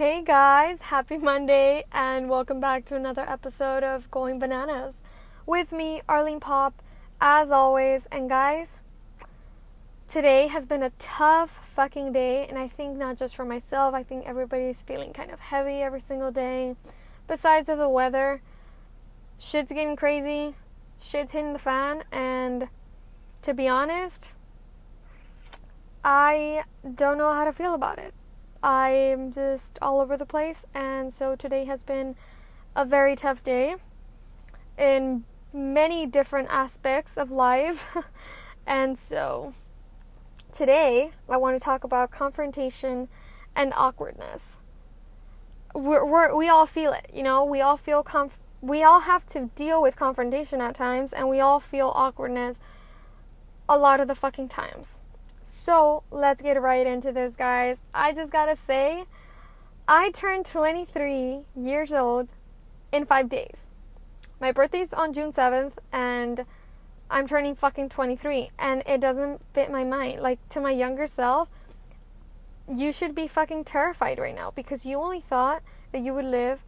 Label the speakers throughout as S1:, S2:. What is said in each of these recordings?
S1: Hey guys, happy Monday, and welcome back to another episode of Going Bananas with me, Arlene Pop, as always. And guys, today has been a tough fucking day, and I think not just for myself, I think everybody's feeling kind of heavy every single day. Besides of the weather, shit's getting crazy, shit's hitting the fan, and to be honest, I don't know how to feel about it. I'm just all over the place, and so today has been a very tough day in many different aspects of life. and so today I want to talk about confrontation and awkwardness. We're, we're, we all feel it, you know, we all feel conf- we all have to deal with confrontation at times, and we all feel awkwardness a lot of the fucking times. So let's get right into this, guys. I just gotta say, I turned 23 years old in five days. My birthday's on June 7th, and I'm turning fucking 23, and it doesn't fit my mind. Like, to my younger self, you should be fucking terrified right now because you only thought that you would live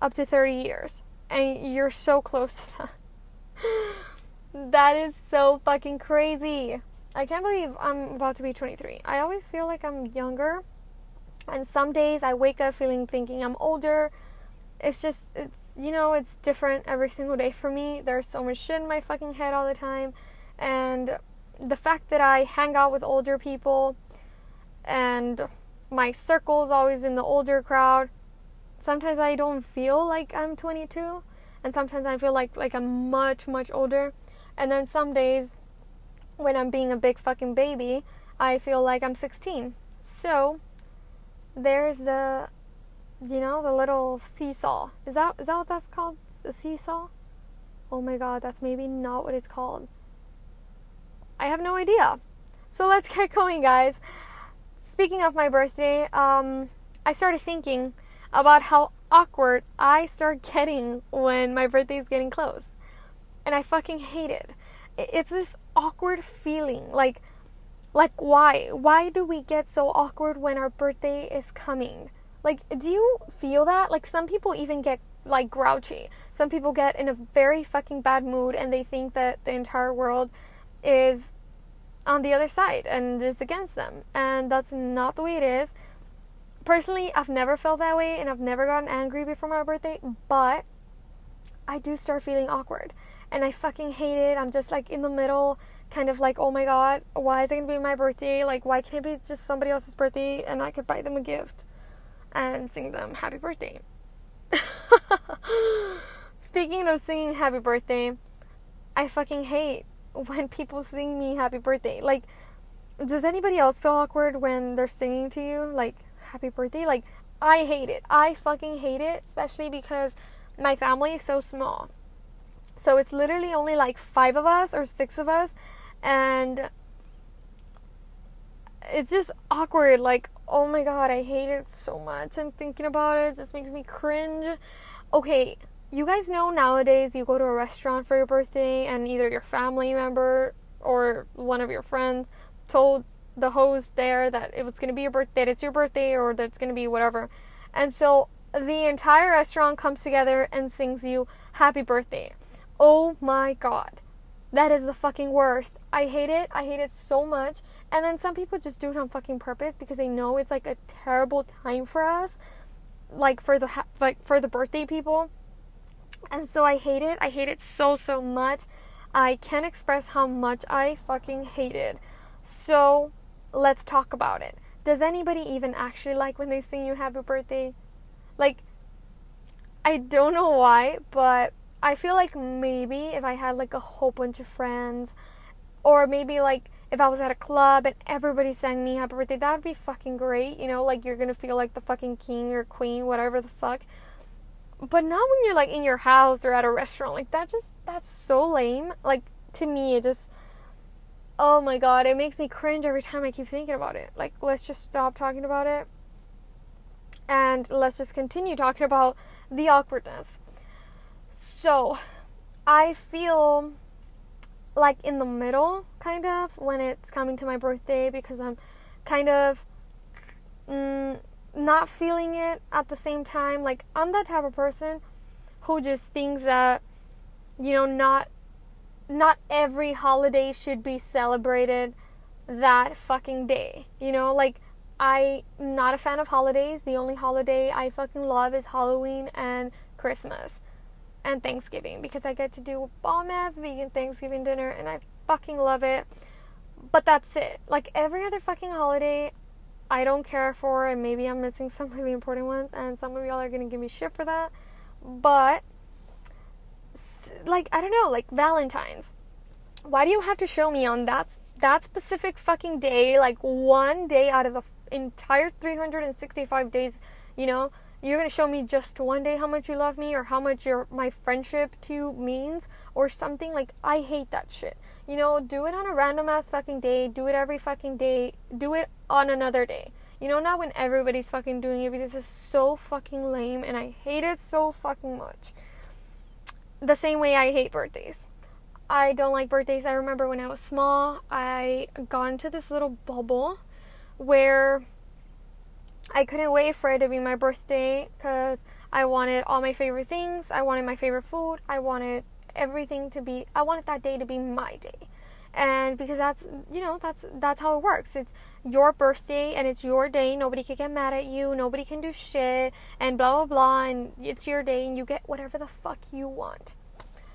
S1: up to 30 years, and you're so close to that. that is so fucking crazy. I can't believe I'm about to be 23. I always feel like I'm younger. And some days I wake up feeling thinking I'm older. It's just, it's, you know, it's different every single day for me. There's so much shit in my fucking head all the time. And the fact that I hang out with older people and my circle is always in the older crowd, sometimes I don't feel like I'm 22. And sometimes I feel like, like I'm much, much older. And then some days when I'm being a big fucking baby, I feel like I'm 16. So there's the you know, the little seesaw. Is that is that what that's called? A seesaw? Oh my god, that's maybe not what it's called. I have no idea. So let's get going, guys. Speaking of my birthday, um, I started thinking about how awkward I start getting when my birthday is getting close. And I fucking hate it it's this awkward feeling like like why why do we get so awkward when our birthday is coming? Like do you feel that? Like some people even get like grouchy. Some people get in a very fucking bad mood and they think that the entire world is on the other side and is against them and that's not the way it is. Personally i've never felt that way and i've never gotten angry before my birthday but i do start feeling awkward and I fucking hate it. I'm just like in the middle, kind of like, oh my god, why is it gonna be my birthday? Like, why can't it be just somebody else's birthday and I could buy them a gift and sing them happy birthday? Speaking of singing happy birthday, I fucking hate when people sing me happy birthday. Like, does anybody else feel awkward when they're singing to you, like, happy birthday? Like, I hate it. I fucking hate it, especially because my family is so small. So it's literally only like five of us or six of us, and it's just awkward. Like, oh my god, I hate it so much. And thinking about it just makes me cringe. Okay, you guys know nowadays you go to a restaurant for your birthday, and either your family member or one of your friends told the host there that it was going to be your birthday, that it's your birthday, or that it's going to be whatever. And so the entire restaurant comes together and sings you happy birthday. Oh my god. That is the fucking worst. I hate it. I hate it so much. And then some people just do it on fucking purpose because they know it's like a terrible time for us, like for the ha- like for the birthday people. And so I hate it. I hate it so so much. I can't express how much I fucking hate it. So, let's talk about it. Does anybody even actually like when they sing you happy birthday? Like I don't know why, but I feel like maybe if I had like a whole bunch of friends, or maybe like if I was at a club and everybody sang me happy birthday, that would be fucking great. You know, like you're gonna feel like the fucking king or queen, whatever the fuck. But not when you're like in your house or at a restaurant. Like that just that's so lame. Like to me, it just oh my god, it makes me cringe every time I keep thinking about it. Like let's just stop talking about it and let's just continue talking about the awkwardness. So, I feel like in the middle, kind of, when it's coming to my birthday because I'm kind of mm, not feeling it at the same time. Like, I'm that type of person who just thinks that, you know, not not every holiday should be celebrated that fucking day. You know, like I'm not a fan of holidays. The only holiday I fucking love is Halloween and Christmas and Thanksgiving because I get to do bomb ass vegan Thanksgiving dinner and I fucking love it. But that's it. Like every other fucking holiday, I don't care for, and maybe I'm missing some really important ones, and some of y'all are gonna give me shit for that. But, like, I don't know, like Valentine's. Why do you have to show me on that that specific fucking day, like one day out of the entire 365 days, you know, you're gonna show me just one day how much you love me or how much your my friendship to you means or something like I hate that shit. You know, do it on a random ass fucking day, do it every fucking day, do it on another day. You know, not when everybody's fucking doing it because it's so fucking lame and I hate it so fucking much. The same way I hate birthdays. I don't like birthdays. I remember when I was small, I got into this little bubble where I couldn't wait for it to be my birthday because I wanted all my favorite things. I wanted my favorite food. I wanted everything to be I wanted that day to be my day. And because that's you know, that's that's how it works. It's your birthday and it's your day. Nobody can get mad at you. Nobody can do shit and blah blah blah and it's your day and you get whatever the fuck you want.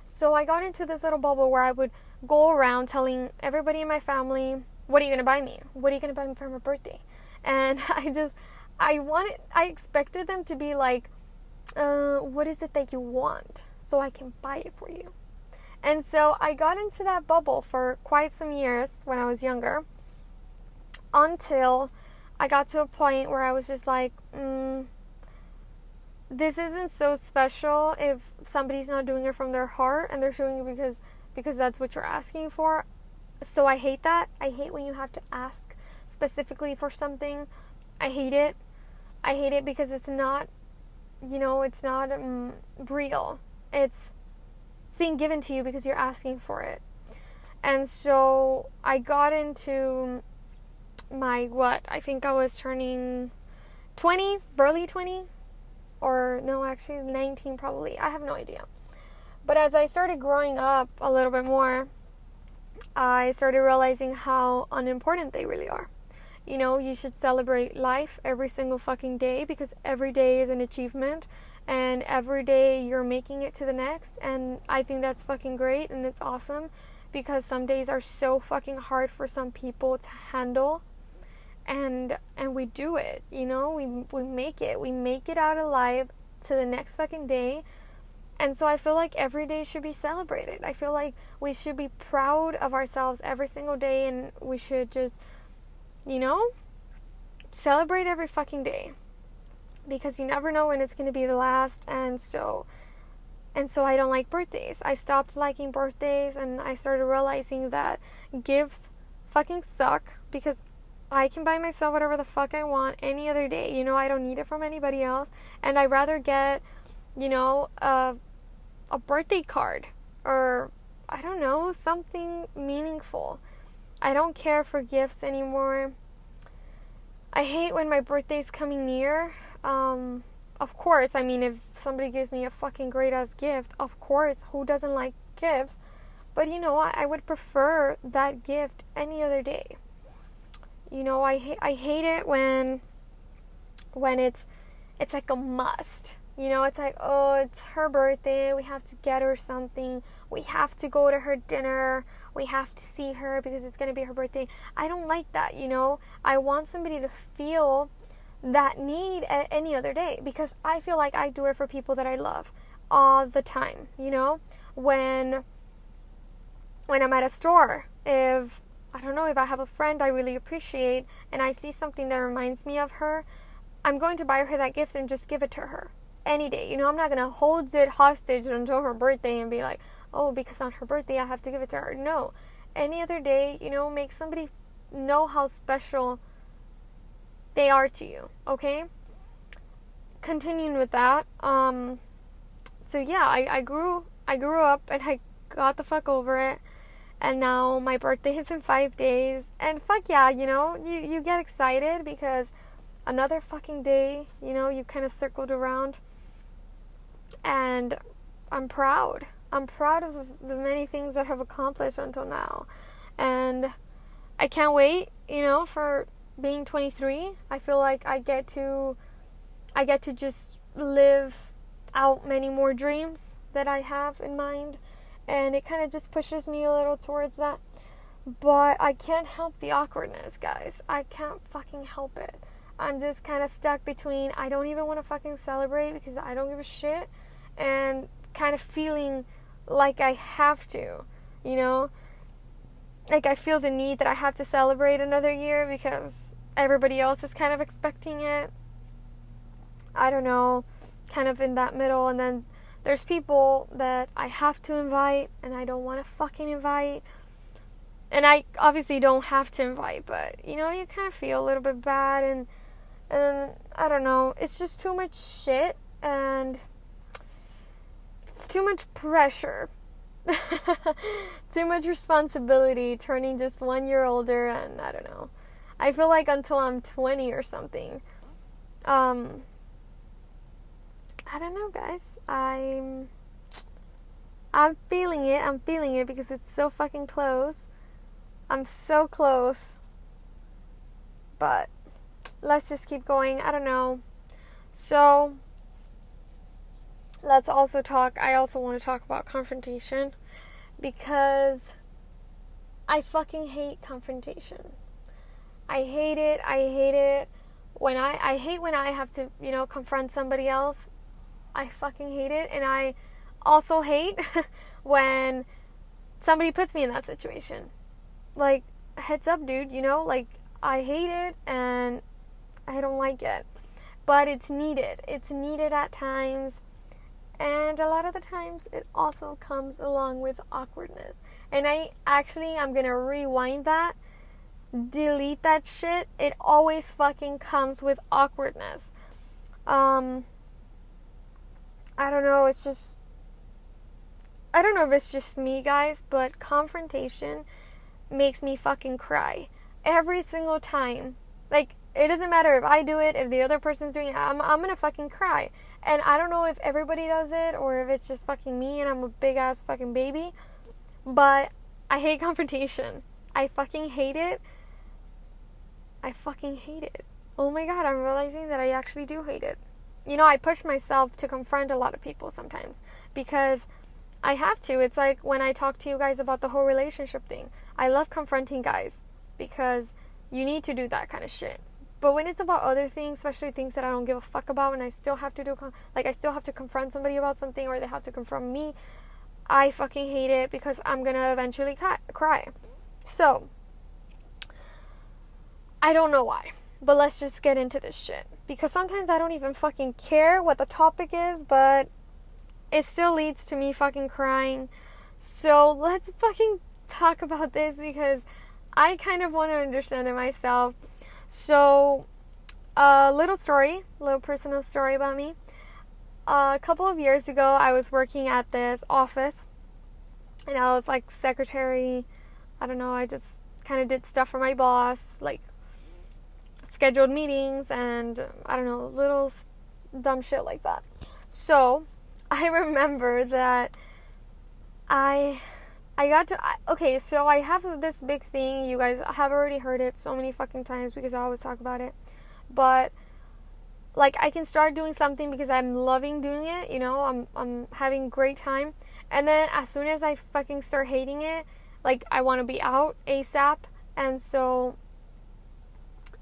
S1: So I got into this little bubble where I would go around telling everybody in my family, "What are you going to buy me? What are you going to buy me for my birthday?" And I just I wanted, I expected them to be like, uh, what is it that you want so I can buy it for you? And so I got into that bubble for quite some years when I was younger until I got to a point where I was just like, mm, this isn't so special if somebody's not doing it from their heart and they're doing it because because that's what you're asking for. So I hate that. I hate when you have to ask specifically for something. I hate it. I hate it because it's not, you know, it's not um, real. It's it's being given to you because you're asking for it. And so I got into my what? I think I was turning 20, barely 20 or no, actually 19 probably. I have no idea. But as I started growing up a little bit more, I started realizing how unimportant they really are. You know, you should celebrate life every single fucking day because every day is an achievement and every day you're making it to the next. And I think that's fucking great and it's awesome because some days are so fucking hard for some people to handle and and we do it you know we we make it we make it out alive to the next fucking day and so I feel like every day should be celebrated. I feel like we should be proud of ourselves every single day and we should just you know, celebrate every fucking day because you never know when it's going to be the last and so and so I don't like birthdays. I stopped liking birthdays and I started realizing that gifts fucking suck because I can buy myself whatever the fuck I want any other day. You know, I don't need it from anybody else and I'd rather get, you know, a a birthday card or I don't know, something meaningful. I don't care for gifts anymore. I hate when my birthday's coming near. Um, of course, I mean, if somebody gives me a fucking great ass gift, of course, who doesn't like gifts? But you know, I, I would prefer that gift any other day. You know, I ha- I hate it when when it's it's like a must. You know, it's like, oh, it's her birthday. We have to get her something. We have to go to her dinner. We have to see her because it's going to be her birthday. I don't like that, you know. I want somebody to feel that need at any other day because I feel like I do it for people that I love all the time, you know? When when I'm at a store, if I don't know, if I have a friend I really appreciate and I see something that reminds me of her, I'm going to buy her that gift and just give it to her any day. You know, I'm not gonna hold it hostage until her birthday and be like, oh, because on her birthday I have to give it to her. No. Any other day, you know, make somebody know how special they are to you, okay? Continuing with that, um, so yeah, I, I grew I grew up and I got the fuck over it. And now my birthday is in five days. And fuck yeah, you know, you, you get excited because another fucking day, you know, you kind of circled around. And I'm proud. I'm proud of the many things that I've accomplished until now. And I can't wait, you know, for being 23. I feel like I get to I get to just live out many more dreams that I have in mind and it kind of just pushes me a little towards that. But I can't help the awkwardness, guys. I can't fucking help it. I'm just kind of stuck between I don't even want to fucking celebrate because I don't give a shit and kind of feeling like I have to, you know? Like I feel the need that I have to celebrate another year because everybody else is kind of expecting it. I don't know, kind of in that middle and then there's people that I have to invite and I don't want to fucking invite. And I obviously don't have to invite, but you know, you kind of feel a little bit bad and and I don't know, it's just too much shit and it's too much pressure. too much responsibility turning just 1 year older and I don't know. I feel like until I'm 20 or something um I don't know, guys. I'm I'm feeling it. I'm feeling it because it's so fucking close. I'm so close. But let's just keep going. I don't know. So let's also talk. I also want to talk about confrontation because I fucking hate confrontation. I hate it. I hate it when I I hate when I have to, you know, confront somebody else I fucking hate it. And I also hate when somebody puts me in that situation. Like, heads up, dude, you know? Like, I hate it and I don't like it. But it's needed. It's needed at times. And a lot of the times it also comes along with awkwardness. And I actually, I'm gonna rewind that, delete that shit. It always fucking comes with awkwardness. Um, I don't know, it's just I don't know if it's just me, guys, but confrontation makes me fucking cry every single time. Like it doesn't matter if I do it, if the other person's doing it, I'm I'm to fucking cry. And I don't know if everybody does it or if it's just fucking me and I'm a big ass fucking baby, but I hate confrontation. I fucking hate it. I fucking hate it. Oh my god, I'm realizing that I actually do hate it you know, I push myself to confront a lot of people sometimes because I have to. It's like when I talk to you guys about the whole relationship thing. I love confronting guys because you need to do that kind of shit. But when it's about other things, especially things that I don't give a fuck about, and I still have to do, like, I still have to confront somebody about something or they have to confront me, I fucking hate it because I'm gonna eventually cry. So, I don't know why. But let's just get into this shit. Because sometimes I don't even fucking care what the topic is, but it still leads to me fucking crying. So let's fucking talk about this because I kind of want to understand it myself. So, a little story, little personal story about me. A couple of years ago, I was working at this office and I was like secretary. I don't know, I just kind of did stuff for my boss, like scheduled meetings and I don't know, little dumb shit like that. So, I remember that I I got to okay, so I have this big thing. You guys have already heard it so many fucking times because I always talk about it. But like I can start doing something because I'm loving doing it, you know, I'm I'm having great time. And then as soon as I fucking start hating it, like I want to be out ASAP. And so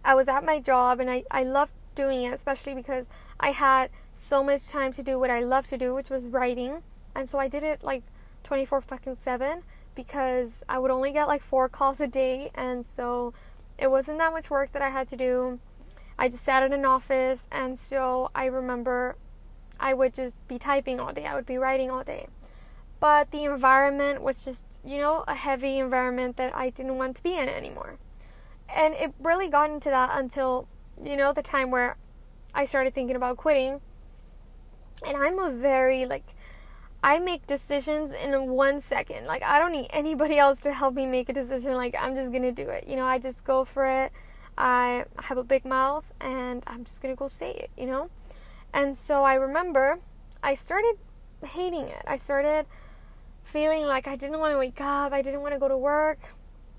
S1: I was at my job and I, I loved doing it, especially because I had so much time to do what I love to do, which was writing. And so I did it like 24 fucking 7 because I would only get like four calls a day. And so it wasn't that much work that I had to do. I just sat in an office. And so I remember I would just be typing all day, I would be writing all day. But the environment was just, you know, a heavy environment that I didn't want to be in anymore and it really got into that until you know the time where I started thinking about quitting. And I'm a very like I make decisions in one second. Like I don't need anybody else to help me make a decision. Like I'm just gonna do it. You know, I just go for it. I have a big mouth and I'm just gonna go say it, you know? And so I remember I started hating it. I started feeling like I didn't want to wake up, I didn't want to go to work.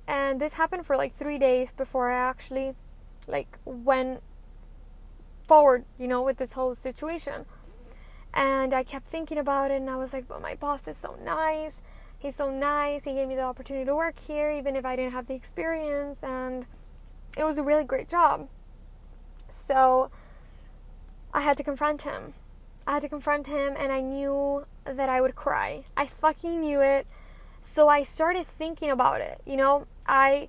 S1: And this happened for like three days before I actually like went forward, you know, with this whole situation. And I kept thinking about it and I was like, but my boss is so nice. He's so nice. He gave me the opportunity to work here, even if I didn't have the experience. And it was a really great job. So I had to confront him. I had to confront him, and I knew that I would cry. I fucking knew it. So I started thinking about it. You know, I.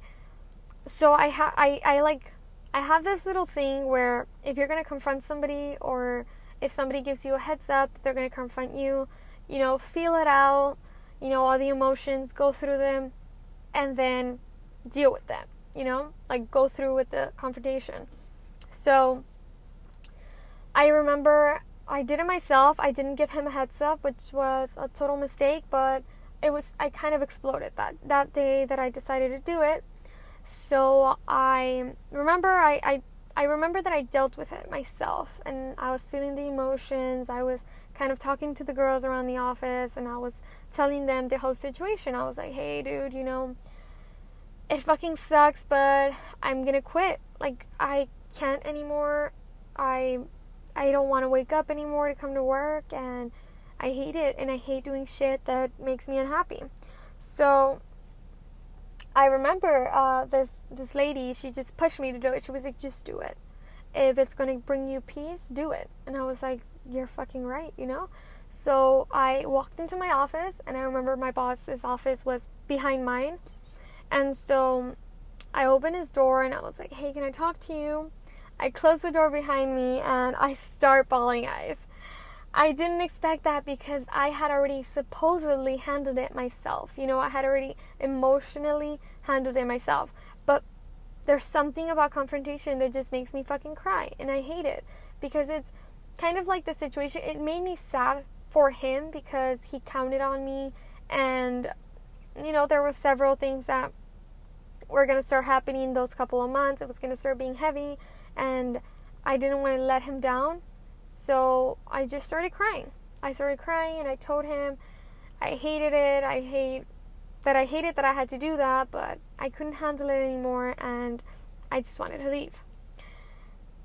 S1: So I ha I I like I have this little thing where if you're gonna confront somebody or if somebody gives you a heads up they're gonna confront you, you know, feel it out, you know, all the emotions, go through them, and then deal with them you know, like go through with the confrontation. So I remember I did it myself. I didn't give him a heads up, which was a total mistake, but it was I kind of exploded that that day that I decided to do it. So I remember I, I I remember that I dealt with it myself and I was feeling the emotions. I was kind of talking to the girls around the office and I was telling them the whole situation. I was like, "Hey dude, you know, it fucking sucks, but I'm gonna quit. Like I can't anymore. I I don't want to wake up anymore to come to work, and I hate it, and I hate doing shit that makes me unhappy. So I remember uh, this this lady. She just pushed me to do it. She was like, "Just do it. If it's gonna bring you peace, do it." And I was like, "You're fucking right," you know. So I walked into my office, and I remember my boss's office was behind mine and so I opened his door and I was like, hey, can I talk to you? I close the door behind me and I start bawling eyes. I didn't expect that because I had already supposedly handled it myself. You know, I had already emotionally handled it myself. But there's something about confrontation that just makes me fucking cry. And I hate it because it's kind of like the situation. It made me sad for him because he counted on me and you know there were several things that were going to start happening those couple of months. It was going to start being heavy, and I didn't want to let him down. So I just started crying. I started crying, and I told him I hated it. I hate that I hated that I had to do that, but I couldn't handle it anymore, and I just wanted to leave.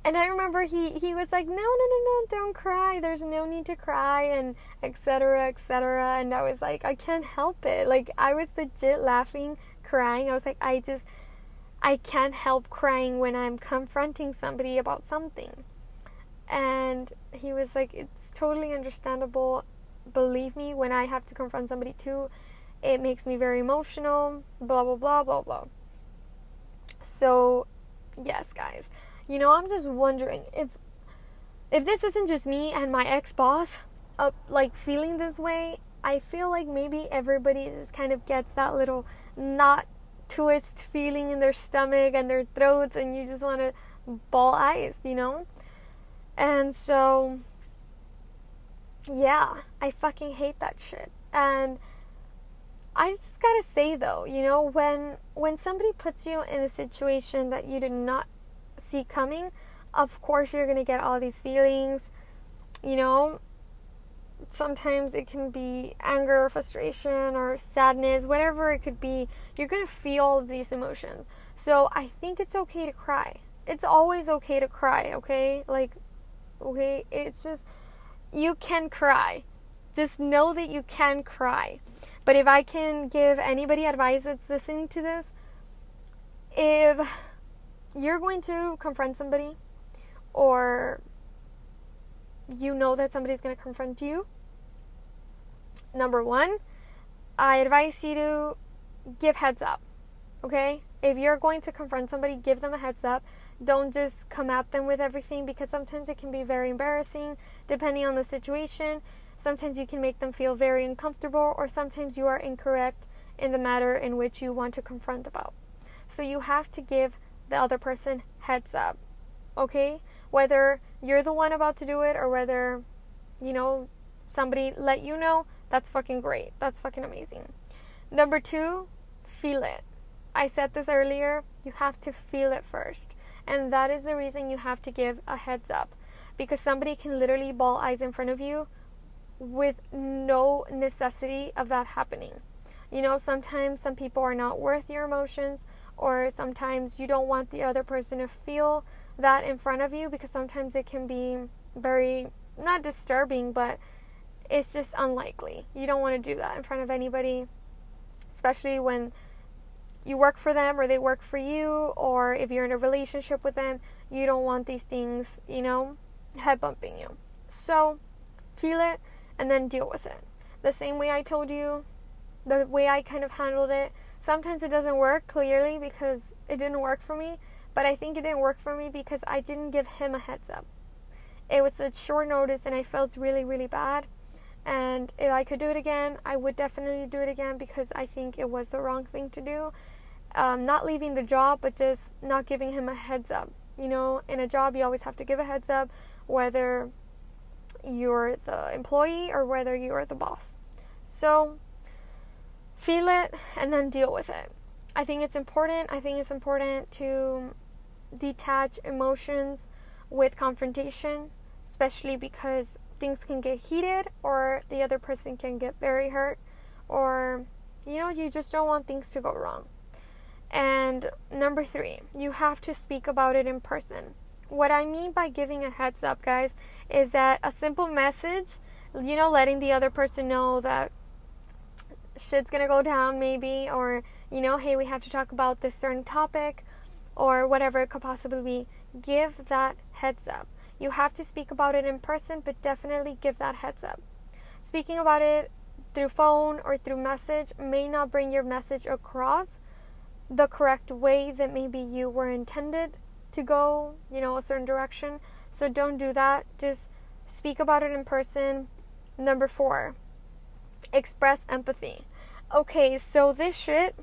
S1: And I remember he, he was like, no, no, no, no, don't cry. There's no need to cry, and etc., etc. And I was like, I can't help it. Like, I was legit laughing crying. I was like, I just, I can't help crying when I'm confronting somebody about something. And he was like, it's totally understandable. Believe me, when I have to confront somebody too, it makes me very emotional, blah, blah, blah, blah, blah. So, yes, guys. You know, I'm just wondering if if this isn't just me and my ex-boss uh, like feeling this way, I feel like maybe everybody just kind of gets that little not twist feeling in their stomach and their throats and you just want to bawl eyes, you know? And so yeah, I fucking hate that shit. And I just got to say though, you know, when when somebody puts you in a situation that you did not see coming, of course you're to get all these feelings, you know, sometimes it can be anger, frustration, or sadness, whatever it could be. You're to feel these emotions. So I think it's okay to cry. It's always okay to cry, okay? Like, okay, it's just, you can cry. Just know that you can cry. But if I can give anybody advice that's listening to this, if you're going to confront somebody or you know that somebody's going to confront you, number one, I advise you to give heads up. Okay? If you're going to confront somebody, give them a heads up. Don't just come at them with everything because sometimes it can be very embarrassing depending on the situation. Sometimes you can make them feel very uncomfortable, or sometimes you are incorrect in the matter in which you want to confront about. So you have to give the other person heads up. Okay? Whether you're the one about to do it or whether, you know, somebody let you know, that's fucking great. That's fucking amazing. Number two, feel it. I said this earlier, you have to feel it first. And that is the reason you have to give a heads up. Because somebody can literally bawl eyes in front of you with no necessity of that happening. You know, sometimes some people are not worth your emotions, or sometimes you don't want the other person to feel that in front of you because sometimes it can be very, not disturbing, but it's just unlikely. You don't want to do that in front of anybody, especially when you work for them or they work for you, or if you're in a relationship with them, you don't want these things, you know, head bumping you. So, feel it and then deal with it. The same way I told you, the way I kind of handled it. Sometimes it doesn't work clearly because it didn't work for me, but I think it didn't work for me because I didn't give him a heads up. It was a short notice and I felt really, really bad. And if I could do it again, I would definitely do it again because I think it was the wrong thing to do. Um, not leaving the job, but just not giving him a heads up. You know, in a job, you always have to give a heads up, whether you're the employee or whether you're the boss. So, feel it and then deal with it. I think it's important. I think it's important to detach emotions with confrontation, especially because things can get heated or the other person can get very hurt or you know, you just don't want things to go wrong. And number 3, you have to speak about it in person. What I mean by giving a heads up, guys, is that a simple message, you know, letting the other person know that shit's gonna go down, maybe, or, you know, hey, we have to talk about this certain topic, or whatever it could possibly be. Give that heads up. You have to speak about it in person, but definitely give that heads up. Speaking about it through phone or through message may not bring your message across the correct way that maybe you were intended to go, you know, a certain direction. So don't do that. Just speak about it in person. Number four, express empathy. Okay, so this shit,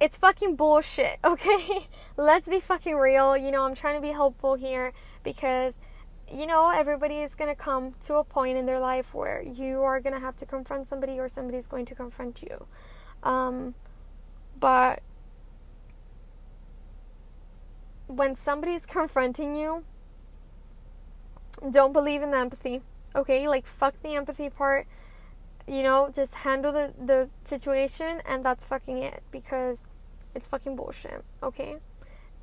S1: it's fucking bullshit, okay? Let's be fucking real. You know, I'm trying to be helpful here because, you know, everybody is gonna come to a point in their life where you are gonna have to confront somebody or somebody's going to confront you. Um, but when somebody's confronting you, don't believe in the empathy. Okay, like fuck the empathy part. You know, just handle the the situation and that's fucking it because it's fucking bullshit. Okay?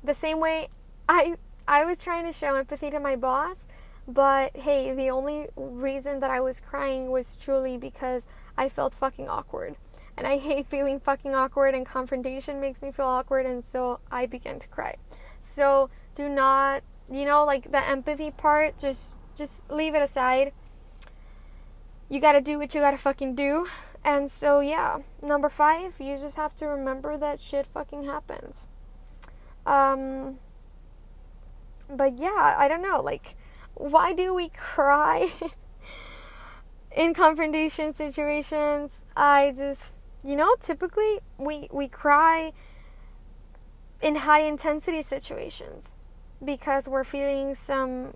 S1: The same way I I was trying to show empathy to my boss, but hey, the only reason that I was crying was truly because I felt fucking awkward. And I hate feeling fucking awkward and confrontation makes me feel awkward and so I began to cry. So do not, you know, like the empathy part, just just leave it aside. You gotta do what you gotta fucking do. And so yeah, number five, you just have to remember that shit fucking happens. Um but yeah, I don't know, like why do we cry in confrontation situations? I just you know, typically we we cry in high intensity situations because we're feeling some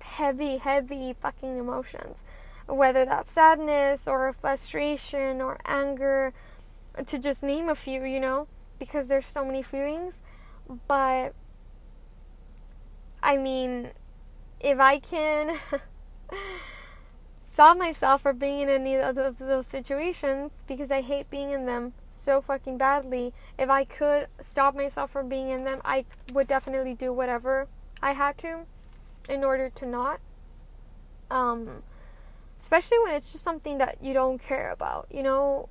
S1: heavy, heavy fucking emotions. Whether that's sadness or frustration or anger, to just name a few, you know, because there's so many feelings. But I mean, if I can stop myself from being in any of those situations because I hate being in them so fucking badly. If I could stop myself from being in them, I would definitely do whatever I had to in order to not. Um, especially when it's just something that you don't care about. You know,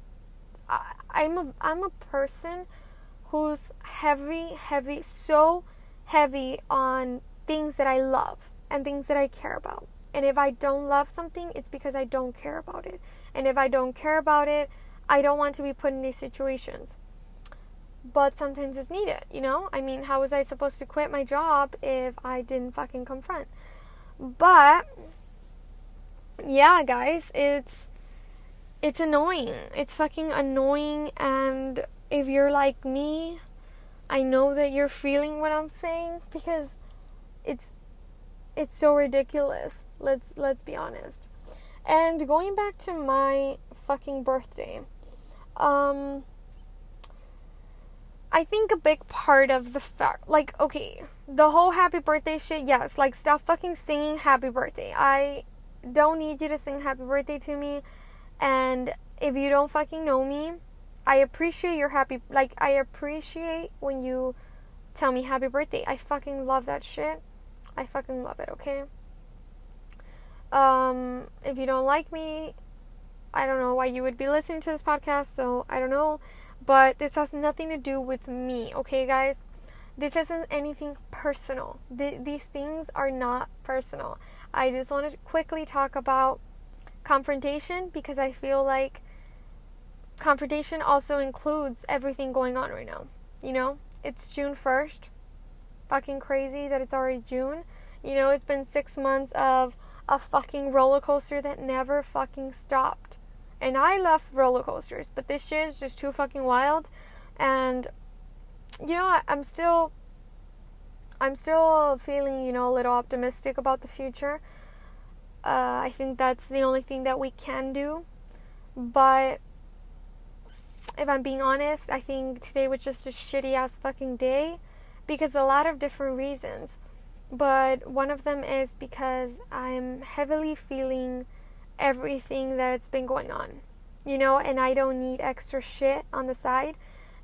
S1: I, I'm a I'm a person who's heavy, heavy, so heavy on things that I love and things that I care about. And if I don't love something, it's because I don't care about it. And if I don't care about it, I don't want to be put in these situations. But sometimes it's needed, you know? I mean, how was I supposed to quit my job if I didn't fucking confront? But yeah, guys, it's it's annoying. It's fucking annoying and if you're like me, I know that you're feeling what I'm saying because it's it's so ridiculous. Let's let's be honest. And going back to my fucking birthday. Um I think a big part of the fact, like, okay, the whole happy birthday shit, yes, like, stop fucking singing happy birthday. I don't need you to sing happy birthday to me. And if you don't fucking know me, I appreciate your happy, like, I appreciate when you tell me happy birthday. I fucking love that shit. I fucking love it, okay? Um, if you don't like me, I don't know why you would be listening to this podcast, so I don't know. But this has nothing to do with me, okay, guys? This isn't anything personal. Th- these things are not personal. I just want to quickly talk about confrontation because I feel like confrontation also includes everything going on right now. You know, it's June 1st. Fucking crazy that it's already June. You know, it's been six months of a fucking roller coaster that never fucking stopped. And I love roller coasters, but this shit is just too fucking wild. And you know, I, I'm still I'm still feeling, you know, a little optimistic about the future. Uh, I think that's the only thing that we can do. But if I'm being honest, I think today was just a shitty ass fucking day because a lot of different reasons. But one of them is because I'm heavily feeling everything that's been going on, you know, and I don't need extra shit on the side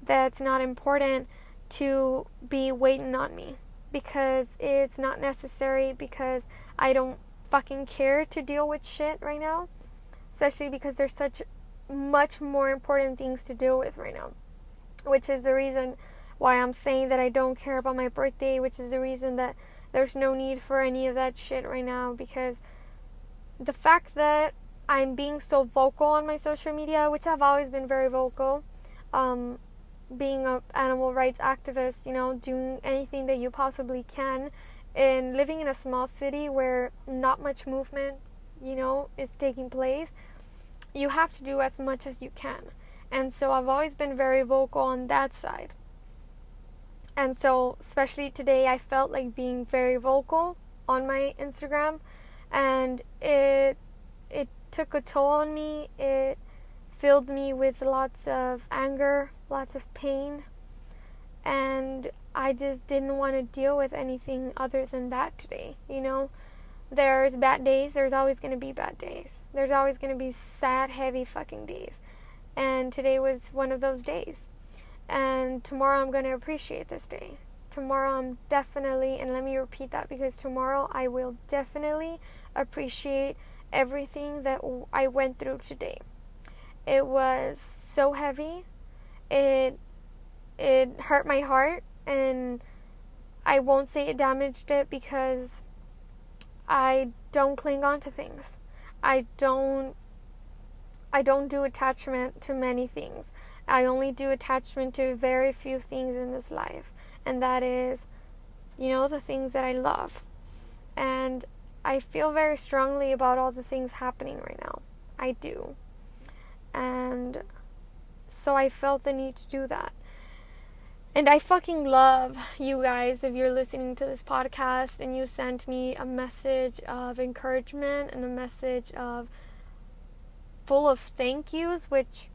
S1: that's not important to be waiting on me because it's not necessary because I don't fucking care to deal with shit right now, especially because there's such much more important things to deal with right now, which is the reason why I'm saying that I don't care about my birthday, which is the reason that there's no need for any of that shit right now because the fact that I'm being so vocal on my social media, which I've always been very vocal, um, being an animal rights activist, you know, doing anything that you possibly can, and living in a small city where not much movement, you know, is taking place, you have to do as much as you can. And so I've always been very vocal on that side. And so, especially today, I felt like being very vocal on my Instagram, and it it took a toll on me. It filled me with lots of anger, lots of pain, and I just didn't want to deal with anything other than that today. You know, there's bad days. There's always going to be bad days. There's always going to be sad, heavy fucking days, and today was one of those days and tomorrow I'm going to appreciate this day. Tomorrow I'm definitely, and let me repeat that because tomorrow I will definitely appreciate everything that I went through today. It was so heavy. It it hurt my heart and I won't say it damaged it because I don't cling on to things. I don't I don't do attachment to many things. I only do attachment to very few things in this life, and that is, you know, the things that I love. And I feel very strongly about all the things happening right now. I do. And so I felt the need to do that. And I fucking love you guys if you're listening to this podcast and you sent me a message of encouragement and a message of full of thank yous, which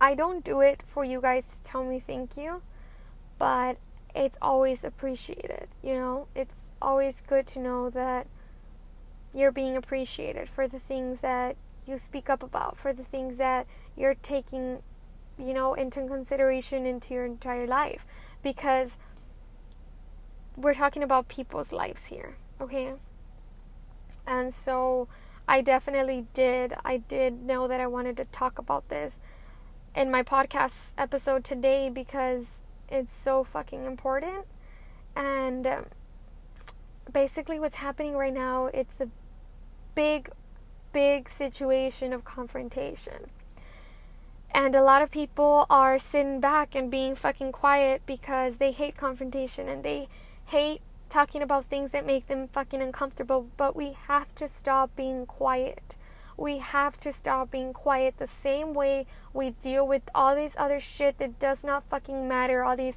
S1: I don't do it for you guys to tell me thank you, but it's always appreciated, you know? It's always good to know that you're being appreciated for the things that you speak up about, for the things that you're taking, you know, into consideration into your entire life because we're talking about people's lives here, okay? And so I definitely did I did know that I wanted to talk about this in my podcast episode today because it's so fucking important. And um, basically, what's happening right now, it's a big, big situation of confrontation. And a lot of people are sitting back and being fucking quiet because they hate confrontation and they hate talking about things that make them fucking uncomfortable. But we have to stop being quiet we have to stop being quiet the same way we deal with all these other shit that does not fucking matter, all these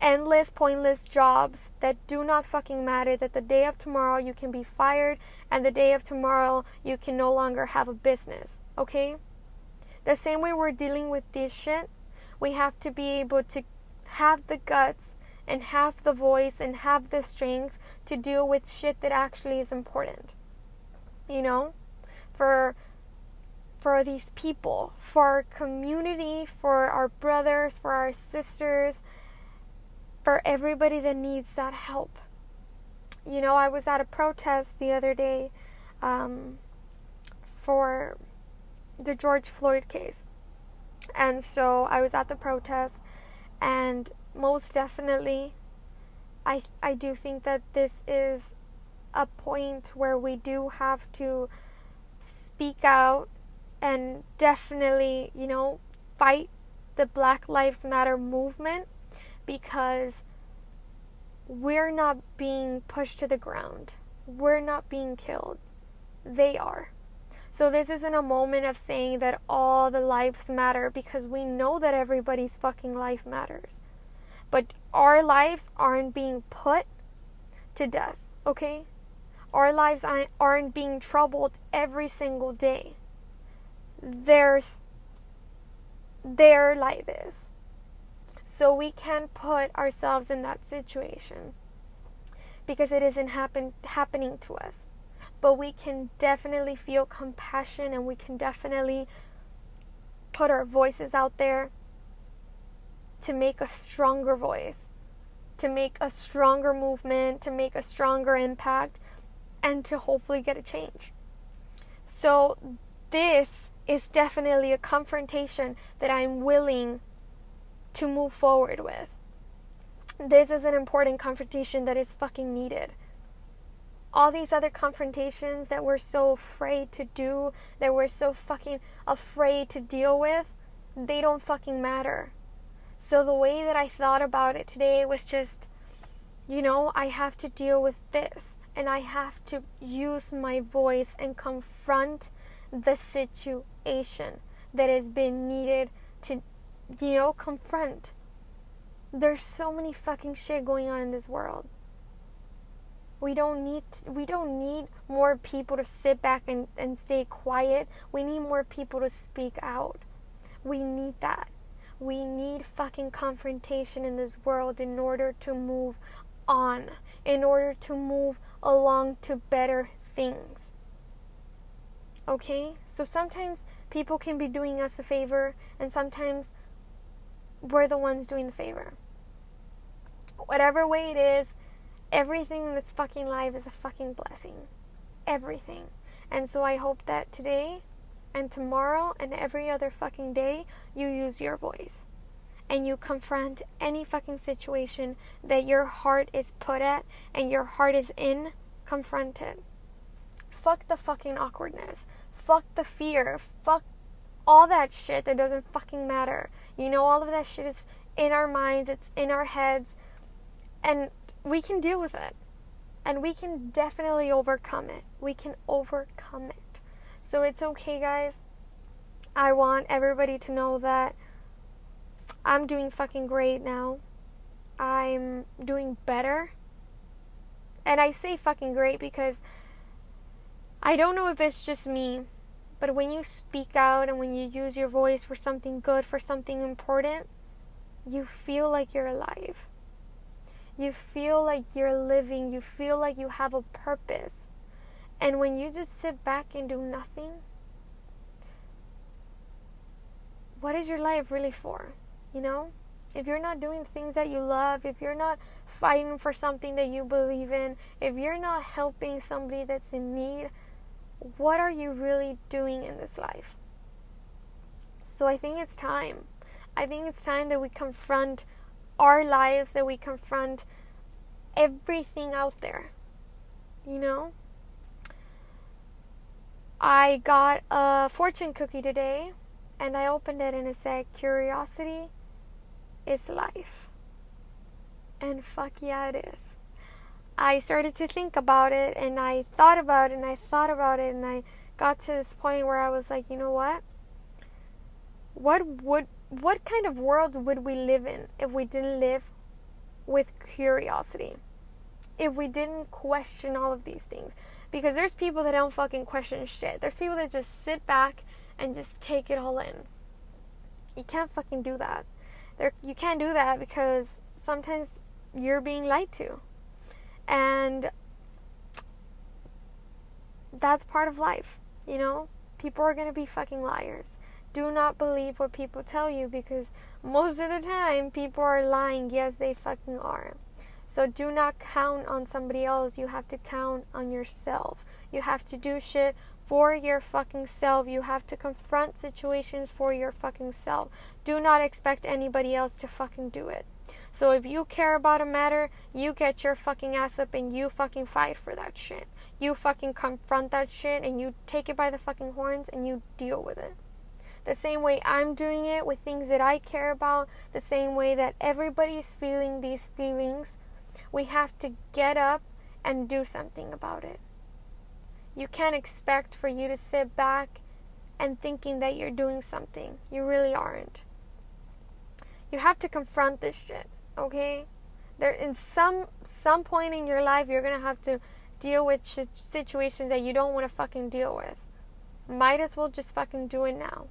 S1: endless, pointless jobs that do not fucking matter. That the day of tomorrow you can be fired, and the day of tomorrow you can no longer have a business, okay? The same way we're dealing with this shit, we have to be able to have the guts and have the voice and have the strength to deal with shit that actually is important. You know? For for these people, for our community, for our brothers, for our sisters, for everybody that needs that help. You know, I was at a protest the other day um, for the George Floyd case. And so I was at the protest, and most definitely, I, I do think that this is a point where we do have to speak out and definitely, you know, fight the Black Lives Matter movement because we're not being pushed to the ground. We're not being killed. They are. So, this isn't a moment of saying that all the lives matter because we know that everybody's fucking life matters. But our lives aren't being put to death, okay? Our lives aren't being troubled every single day. There's their life is. So we can put ourselves in that situation because it isn't happen, happening to us. But we can definitely feel compassion and we can definitely put our voices out there to make a stronger voice, to make a stronger movement, to make a stronger impact, and to hopefully get a change. So, this is definitely a confrontation that I'm willing to move forward with. This is an important confrontation that is fucking needed. All these other confrontations that we're so afraid to do, that we're so fucking afraid to deal with, they don't fucking matter. So the way that I thought about it today was just, you know, I have to deal with this and I have to use my voice and confront the situation that has been needed to you know, confront. There's so many fucking shit going on in this world. We don't need we don't need more people to sit back and, and stay quiet. We need more people to speak out. We need that. We need fucking confrontation in this world in order to move on, in order to move along to better things. Okay? So sometimes people can be doing us a favor, and sometimes we're the ones doing the favor. Whatever way it is, everything in this fucking life is a fucking blessing. Everything. And so I hope that today and tomorrow and every other fucking day you use your voice and you confront any fucking situation that your heart is put at and your heart is in, confront it. Fuck the fucking awkwardness. Fuck the fear. Fuck all that shit that doesn't fucking matter. You know, all of that shit is in our minds, it's in our heads, and we can deal with it. And we can definitely overcome it. We can overcome it. So it's okay, guys. I want everybody to know that I'm doing fucking great now. I'm doing better. And I say fucking great because I don't know if it's just me, but when you speak out and when you use your voice for something good, for something important, you feel like you're alive. You feel like you're living. You feel like you have a purpose. And when you just sit back and do nothing, what is your life really for? You know? If you're not doing things that you love, if you're not fighting for something that you believe in, if you're not helping somebody that's in need, what are you really doing in this life? So I think it's time. I think it's time that we confront our lives, that we confront everything out there. You know? I got a fortune cookie today and I opened it and it said, Curiosity is life. And fuck yeah, it is. I started to think about it and I thought about it and I thought about it and I got to this point where I was like, you know what? What would what kind of world would we live in if we didn't live with curiosity? If we didn't question all of these things? Because there's people that don't fucking question shit. There's people that just sit back and just take it all in. You can't fucking do that. There, you can't do that because sometimes you're being lied to. And that's part of life, you know? People are going to be fucking liars. Do not believe what people tell you because most of the time people are lying. Yes, they fucking are. So do not count on somebody else. You have to count on yourself. You have to do shit for your fucking self. You have to confront situations for your fucking self. Do not expect anybody else to fucking do it. So if you care about a matter, you get your fucking ass up and you fucking fight for that shit. You fucking confront that shit and you take it by the fucking horns and you deal with it. The same way I'm doing it with things that I care about, the same way that everybody's feeling these feelings, we have to get up and do something about it. You can't expect for you to sit back and thinking that you're doing something. You really aren't. You have to confront this shit, okay? There in some some point in your life you're going to have to deal with sh- situations that you don't want to fucking deal with. Might as well just fucking do it now.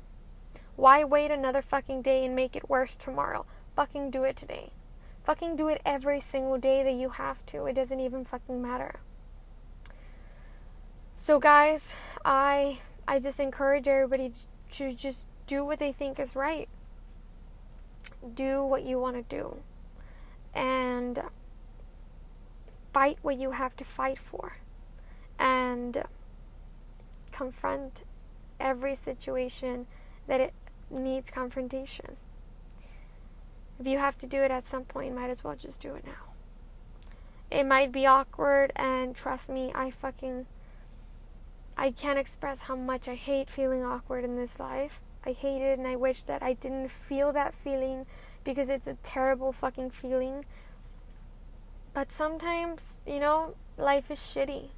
S1: Why wait another fucking day and make it worse tomorrow? Fucking do it today. Fucking do it every single day that you have to. It doesn't even fucking matter. So guys, I I just encourage everybody to just do what they think is right do what you want to do and fight what you have to fight for and confront every situation that it needs confrontation. If you have to do it at some point, might as well just do it now. It might be awkward, and trust me, I fucking. I can't express how much I hate feeling awkward in this life. I hate it and I wish that I didn't feel that feeling because it's a terrible fucking feeling. But sometimes, you know, life is shitty.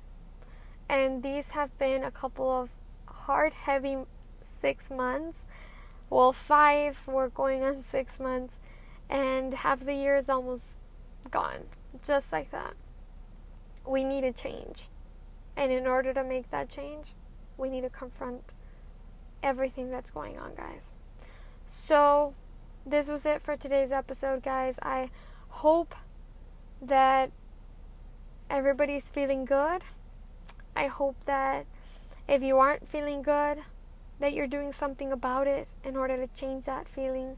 S1: And these have been a couple of hard, heavy six months. Well, five, we're going on six months. And half the year is almost gone. Just like that. We need a change. And in order to make that change, we need to confront everything that's going on, guys. So, this was it for today's episode, guys. I hope that everybody's feeling good. I hope that if you aren't feeling good, that you're doing something about it in order to change that feeling.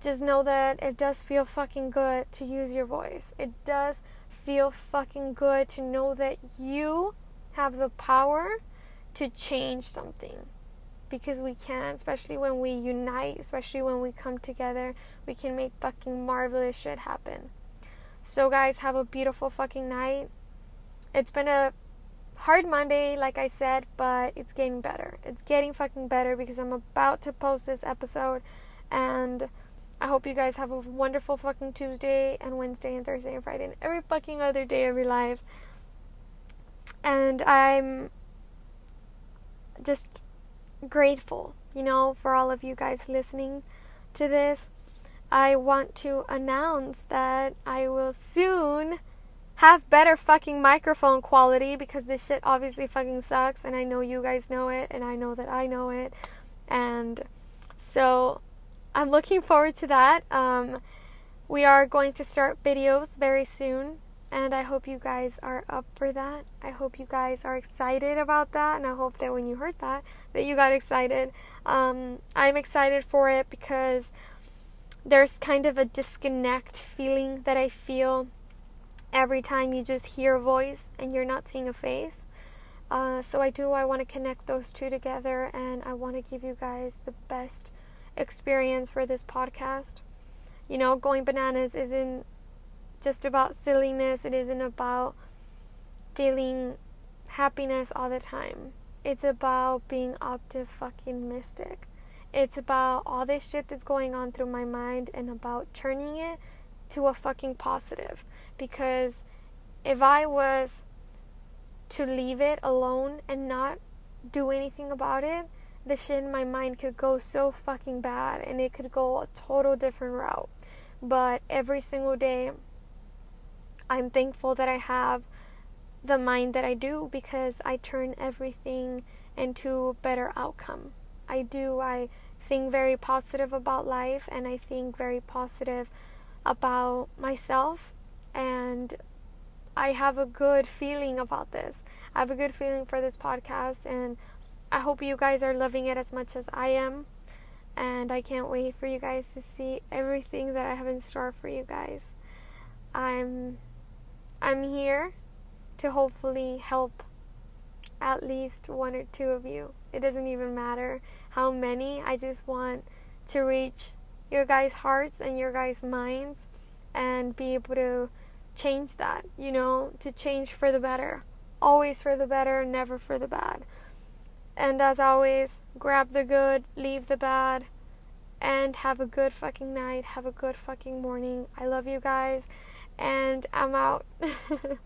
S1: Just know that it does feel fucking good to use your voice. It does feel fucking good to know that you have the power to change something because we can, especially when we unite, especially when we come together, we can make fucking marvelous shit happen. So, guys, have a beautiful fucking night. It's been a hard Monday, like I said, but it's getting better. It's getting fucking better because I'm about to post this episode, and I hope you guys have a wonderful fucking Tuesday and Wednesday and Thursday and Friday and every fucking other day of your life. And I'm just grateful, you know, for all of you guys listening to this. I want to announce that I will soon have better fucking microphone quality because this shit obviously fucking sucks and I know you guys know it and I know that I know it. And so I'm looking forward to that. Um, we are going to start videos very soon and I hope you guys are up for that. I hope you guys are excited about that, and I hope that when you heard that, that you got excited. Um, I'm excited for it because there's kind of a disconnect feeling that I feel every time you just hear a voice and you're not seeing a face. Uh, so I do. I want to connect those two together, and I want to give you guys the best experience for this podcast. You know, going bananas isn't just about silliness. It isn't about feeling happiness all the time. It's about being optimistic. Mystic. It's about all this shit that's going on through my mind and about turning it to a fucking positive. Because if I was to leave it alone and not do anything about it, the shit in my mind could go so fucking bad and it could go a total different route. But every single day, I'm thankful that I have the mind that I do because I turn everything into a better outcome. I do. I think very positive about life and I think very positive about myself and I have a good feeling about this. I have a good feeling for this podcast and I hope you guys are loving it as much as I am. And I can't wait for you guys to see everything that I have in store for you guys. I'm I'm here to hopefully help at least one or two of you. It doesn't even matter how many. I just want to reach your guys' hearts and your guys' minds and be able to change that, you know, to change for the better. Always for the better, never for the bad. And as always, grab the good, leave the bad, and have a good fucking night. Have a good fucking morning. I love you guys, and I'm out.